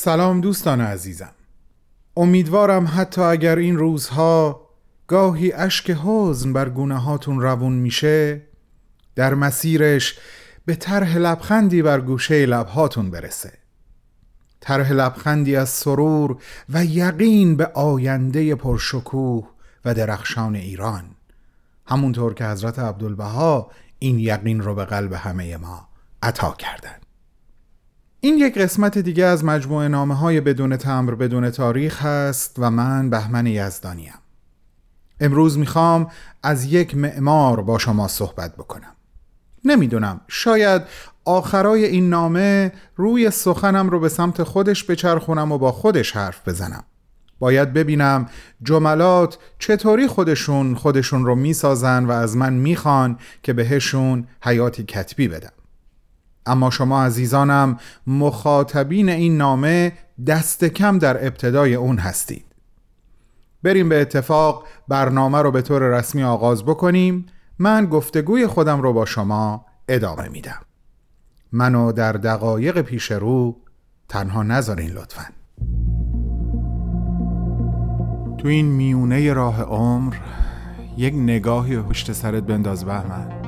سلام دوستان عزیزم. امیدوارم حتی اگر این روزها گاهی اشک حزن بر گونه هاتون روون میشه در مسیرش به طرح لبخندی بر گوشه لبهاتون برسه. طرح لبخندی از سرور و یقین به آینده پرشکوه و درخشان ایران. همونطور که حضرت عبدالبها این یقین رو به قلب همه ما عطا کردند. این یک قسمت دیگه از مجموعه نامه های بدون تمر بدون تاریخ هست و من بهمن یزدانیم. امروز می‌خوام از یک معمار با شما صحبت بکنم. نمی‌دونم شاید آخرای این نامه روی سخنم رو به سمت خودش بچرخونم و با خودش حرف بزنم. باید ببینم جملات چطوری خودشون خودشون رو می‌سازن و از من می‌خوان که بهشون حیاتی کتبی بدم. اما شما عزیزانم مخاطبین این نامه دست کم در ابتدای اون هستید. بریم به اتفاق برنامه رو به طور رسمی آغاز بکنیم. من گفتگوی خودم رو با شما ادامه میدم. منو در دقایق پیش رو تنها نذارین لطفا. تو این میونه راه عمر یک نگاهی پشت سرت بنداز بهمن.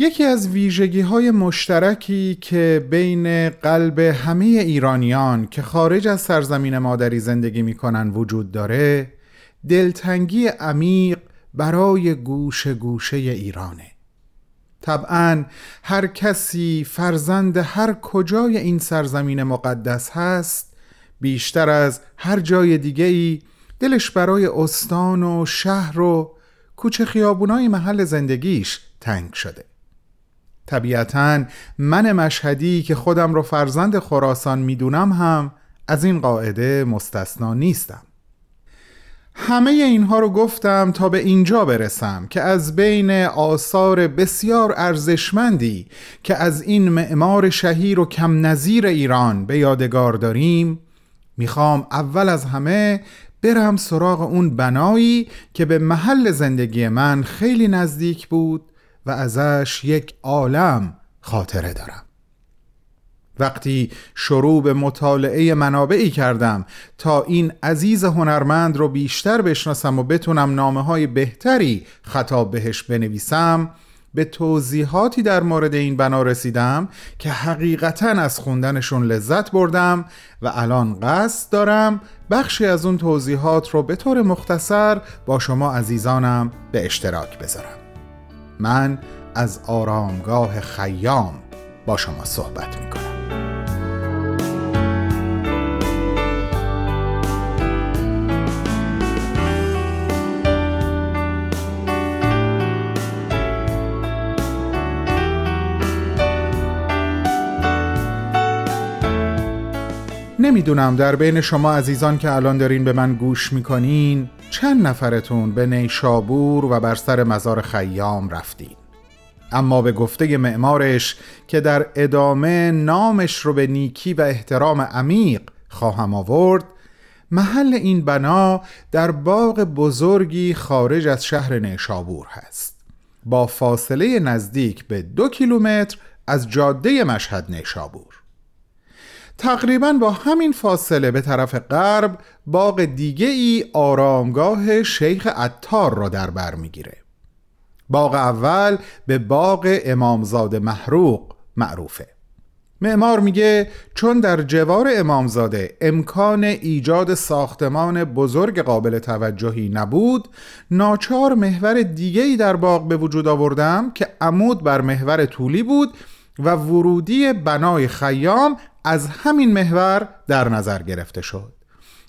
یکی از ویژگی های مشترکی که بین قلب همه ایرانیان که خارج از سرزمین مادری زندگی می‌کنن وجود داره دلتنگی عمیق برای گوش گوشه ایرانه. طبعا هر کسی فرزند هر کجای این سرزمین مقدس هست بیشتر از هر جای دیگه ای دلش برای استان و شهر و کوچه خیابونای محل زندگیش تنگ شده. طبیعتا من مشهدی که خودم رو فرزند خراسان می‌دونم هم از این قاعده مستثنا نیستم. همه اینها رو گفتم تا به اینجا برسم که از بین آثار بسیار ارزشمندی که از این معمار شهیر و کم نظیر ایران به یادگار داریم می‌خوام اول از همه برم سراغ اون بنایی که به محل زندگی من خیلی نزدیک بود و ازش یک عالم خاطره دارم. وقتی شروع به مطالعه منابعی کردم تا این عزیز هنرمند رو بیشتر بشناسم و بتونم نامه های بهتری خطاب بهش بنویسم به توضیحاتی در مورد این بنا رسیدم که حقیقتا از خوندنشون لذت بردم و الان قصد دارم بخشی از اون توضیحات رو به طور مختصر با شما عزیزانم به اشتراک بذارم. من از آرامگاه خیام با شما صحبت می نمی‌دونم. در بین شما عزیزان که الان دارین به من گوش می‌کنین چند نفرتون به نیشابور و بر سر مزار خیام رفتین. اما به گفته معمارش که در ادامه نامش رو به نیکی و احترام عمیق خواهم آورد محل این بنا در باغ بزرگی خارج از شهر نیشابور هست. با فاصله نزدیک به دو کیلومتر از جاده مشهد نیشابور. تقریبا با همین فاصله به طرف غرب باغ دیگه ای آرامگاه شیخ عطار را در بر می‌گیره. باغ اول به باغ امامزاده محروق معروفه. معمار میگه چون در جوار امامزاده امکان ایجاد ساختمان بزرگ قابل توجهی نبود ناچار محور دیگه ای در باغ به وجود آوردم که عمود بر محور طولی بود و ورودی بنای خیام از همین محور در نظر گرفته شد.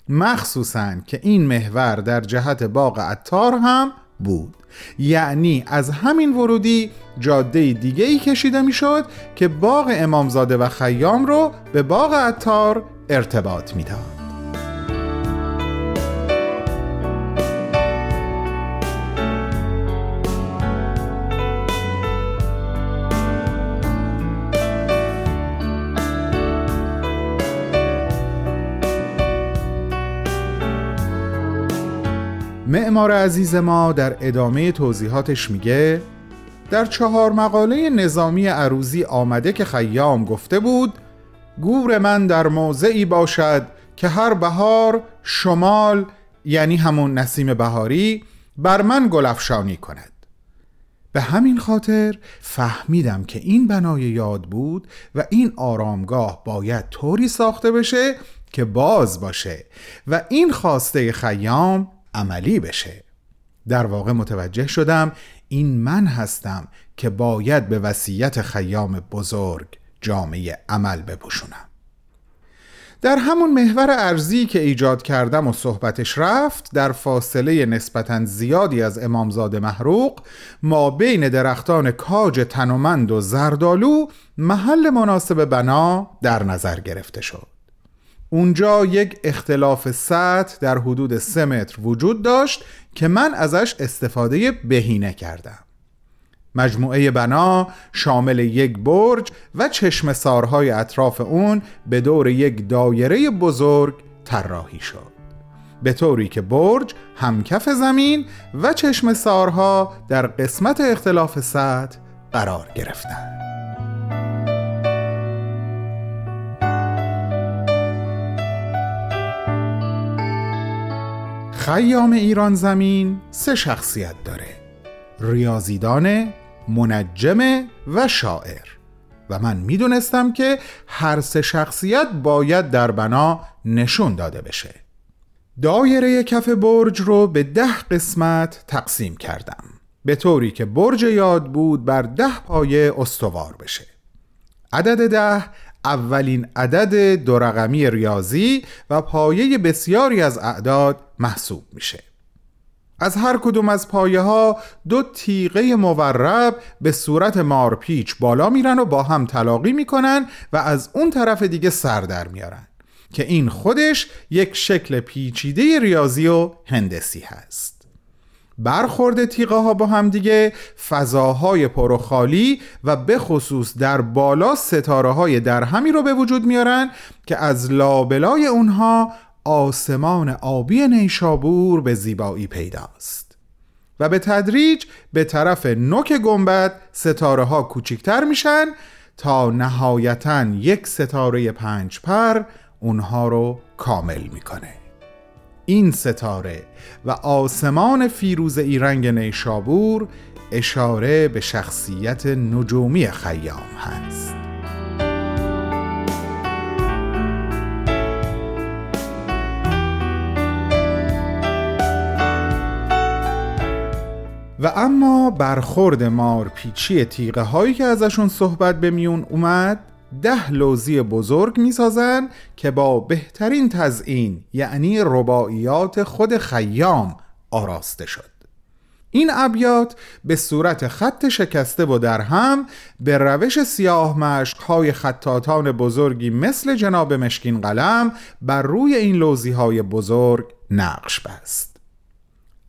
مخصوصا که این محور در جهت باغ عطار هم بود. یعنی از همین ورودی جاده دیگه ای کشیده می‌شد که باغ امامزاده و خیام رو به باغ عطار ارتباط می‌داد. معمار عزیز ما در ادامه توضیحاتش میگه در چهار مقاله نظامی عروزی آمده که خیام گفته بود گور من در موضعی باشد که هر بهار شمال یعنی همون نسیم بهاری بر من گلفشانی کند. به همین خاطر فهمیدم که این بنای یاد بود و این آرامگاه باید طوری ساخته بشه که باز باشه و این خواسته خیام عملی بشه. در واقع متوجه شدم این من هستم که باید به وصیت خیام بزرگ جامعه عمل بپوشونم. در همون محور ارزی که ایجاد کردم و صحبتش رفت در فاصله نسبتا زیادی از امامزاده محروق ما بین درختان کاج تنومند و زردالو محل مناسب بنا در نظر گرفته شد. اونجا یک اختلاف سطح در حدود سه متر وجود داشت که من ازش استفاده بهینه کردم مجموعه بنا شامل یک برج و چشم سارهای اطراف اون به دور یک دایره بزرگ طراحی شد به طوری که برج همکف زمین و چشم سارها در قسمت اختلاف سطح قرار گرفتند. خیام ایران زمین سه شخصیت داره. ریاضیدان، منجم و شاعر. و من می‌دونستم که هر سه شخصیت باید در بنا نشون داده بشه. دایره کف برج رو به ده قسمت تقسیم کردم. به طوری که برج یاد بود بر ده پایه استوار بشه. عدد ده اولین عدد دو رقمی ریاضی و پایه بسیاری از اعداد محسوب میشه. از هر کدوم از پایه ها دو تیغه مورب به صورت مارپیچ بالا میرن و با هم تلاقی می‌کنن و از اون طرف دیگه سر در میارن که این خودش یک شکل پیچیده ریاضی و هندسی هست. برخورد تیغه ها با هم دیگه فضاهای پر و خالی و به خصوص در بالا ستاره های درهمی رو به وجود میارن که از لابلای اونها آسمان آبی نیشابور به زیبایی پیداست. و به تدریج به طرف نوک گنبد ستاره ها کوچکتر میشن تا نهایتا یک ستاره پنج پر اونها رو کامل می‌کنه. این ستاره و آسمان فیروز ایرنگ نیشابور اشاره به شخصیت نجومی خیام هست. و اما برخورد مارپیچی تیغه هایی که ازشون صحبت به میون اومد ده لوزی بزرگ می‌سازن که با بهترین تزئین یعنی رباعیات خود خیام آراسته شد. این ابیات به صورت خط شکسته و در هم به روش سیاه های خطاتان بزرگی مثل جناب مشکین قلم بر روی این لوزی های بزرگ نقش بست.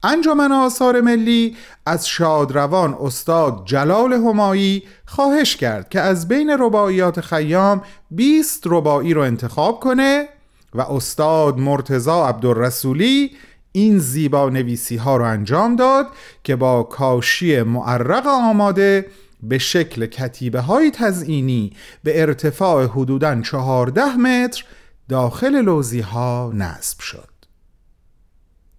انجمن آثار ملی از شادروان استاد جلال همایی خواهش کرد که از بین رباعیات خیام 20 رباعی رو انتخاب کنه و استاد مرتزا عبدالرسولی این زیبا نویسی ها رو انجام داد که با کاشی معرق آماده به شکل کتیبه های تزئینی به ارتفاع حدوداً 14 متر داخل لوزی ها نصب شد.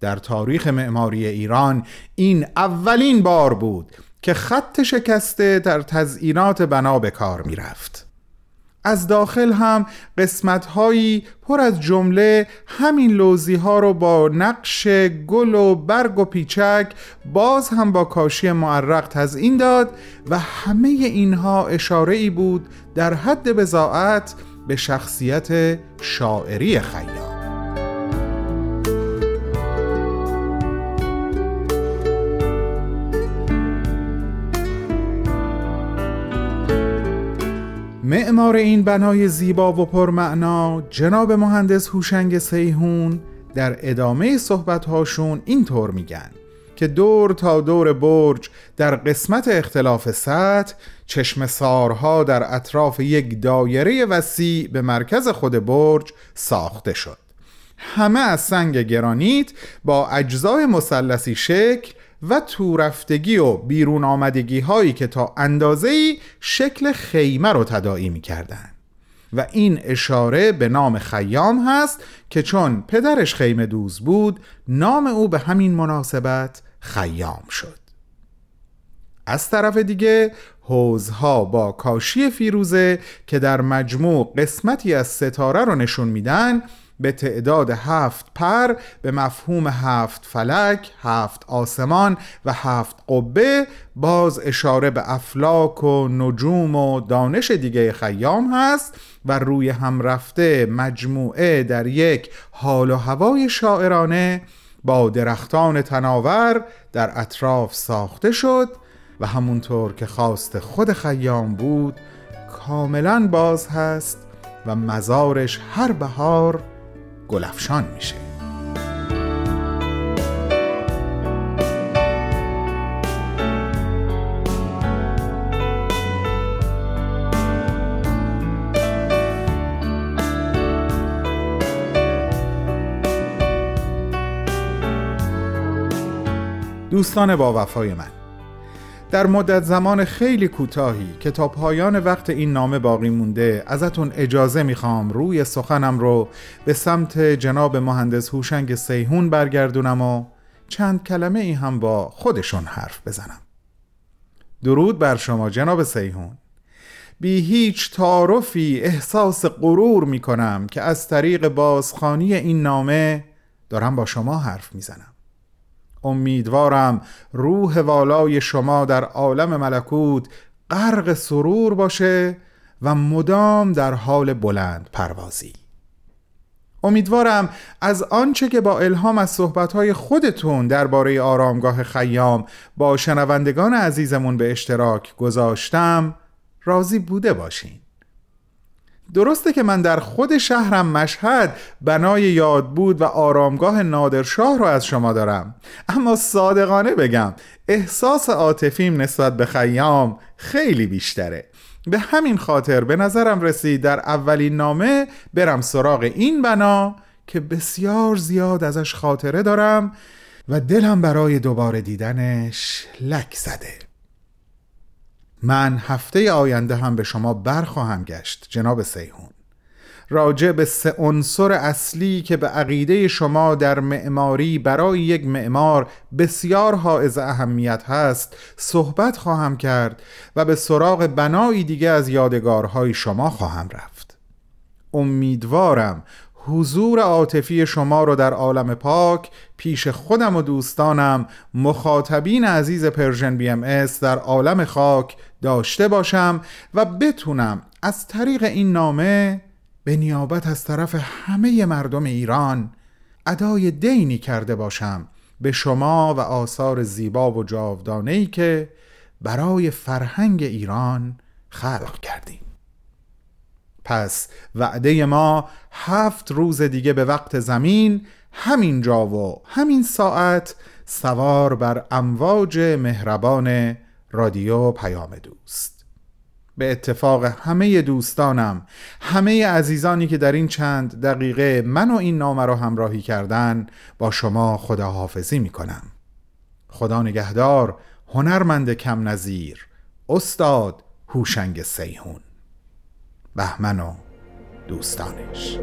در تاریخ معماری ایران این اولین بار بود که خط شکسته در تزئینات بنا به کار می رفت. از داخل هم قسمت هایی پر از جمله همین لوزی ها رو با نقش گل و برگ و پیچک باز هم با کاشی معرق تزئین داد و همه اینها اشاره ای بود در حد بزاعت به شخصیت شاعری خیام معمار این بنای زیبا و پرمعنا جناب مهندس هوشنگ سیهون در ادامه صحبتهاشون اینطور میگن که دور تا دور برج در قسمت اختلاف سطح چشم سارها در اطراف یک دایره وسیع به مرکز خود برج ساخته شد. همه از سنگ گرانیت با اجزای مثلثی شکل و تورفتگی و بیرون آمدگی هایی که تا اندازه شکل خیمه رو تداعی می کردن. و این اشاره به نام خیام هست که چون پدرش خیمه دوز بود نام او به همین مناسبت خیام شد از طرف دیگه حوزها با کاشی فیروزه که در مجموع قسمتی از ستاره رو نشون میدن به تعداد هفت پر به مفهوم هفت فلک، هفت آسمان و هفت قبه باز اشاره به افلاک و نجوم و دانش دیگه خیام هست و روی هم رفته مجموعه در یک حال و هوای شاعرانه با درختان تناور در اطراف ساخته شد و همونطور که خواست خود خیام بود کاملا باز هست و مزارش هر بهار گلفشان میشه. دوستان با وفای من در مدت زمان خیلی کوتاهی که تا پایان وقت این نامه باقی مونده ازتون اجازه می‌خوام روی سخنم رو به سمت جناب مهندس هوشنگ سیهون برگردونم و چند کلمه ای هم با خودشون حرف بزنم. درود بر شما جناب سیهون بی هیچ تعارفی احساس غرور می‌کنم که از طریق بازخانی این نامه دارم با شما حرف می‌زنم. امیدوارم روح والای شما در عالم ملکوت غرق سرور باشه و مدام در حال بلند پروازی. امیدوارم از آنچه که با الهام از صحبتهای خودتون درباره آرامگاه خیام با شنوندگان عزیزمون به اشتراک گذاشتم راضی بوده باشین. درسته که من در خود شهرم مشهد بنای یاد بود و آرامگاه نادرشاه رو از شما دارم. اما صادقانه بگم احساس عاطفیم نسبت به خیام خیلی بیشتره. به همین خاطر به نظرم رسید در اولین نامه برم سراغ این بنا که بسیار زیاد ازش خاطره دارم و دلم برای دوباره دیدنش لک زده. من هفته آینده هم به شما برخواهم گشت جناب سیهون راجع به سه عنصر اصلی که به عقیده شما در معماری برای یک معمار بسیار حائز اهمیت هست صحبت خواهم کرد و به سراغ بنایی دیگه از یادگارهای شما خواهم رفت. امیدوارم حضور عاطفی شما رو در عالم پاک پیش خودم و دوستانم مخاطبین عزیز Persian BM در عالم خاک داشته باشم و بتونم از طریق این نامه به نیابت از طرف همه مردم ایران ادای دینی کرده باشم. به شما و آثار زیبا و جاودانه‌ای که برای فرهنگ ایران خلق کردید. پس وعده ما هفت روز دیگه به وقت زمین همین جا و همین ساعت سوار بر امواج مهربان رادیو پیام دوست. به اتفاق همه دوستانم همه عزیزانی که در این چند دقیقه من و این نامه را همراهی کردن با شما خداحافظی می کنم خدا نگهدار هنرمند کم نظیر استاد هوشنگ سیهون بهمن و دوستانش.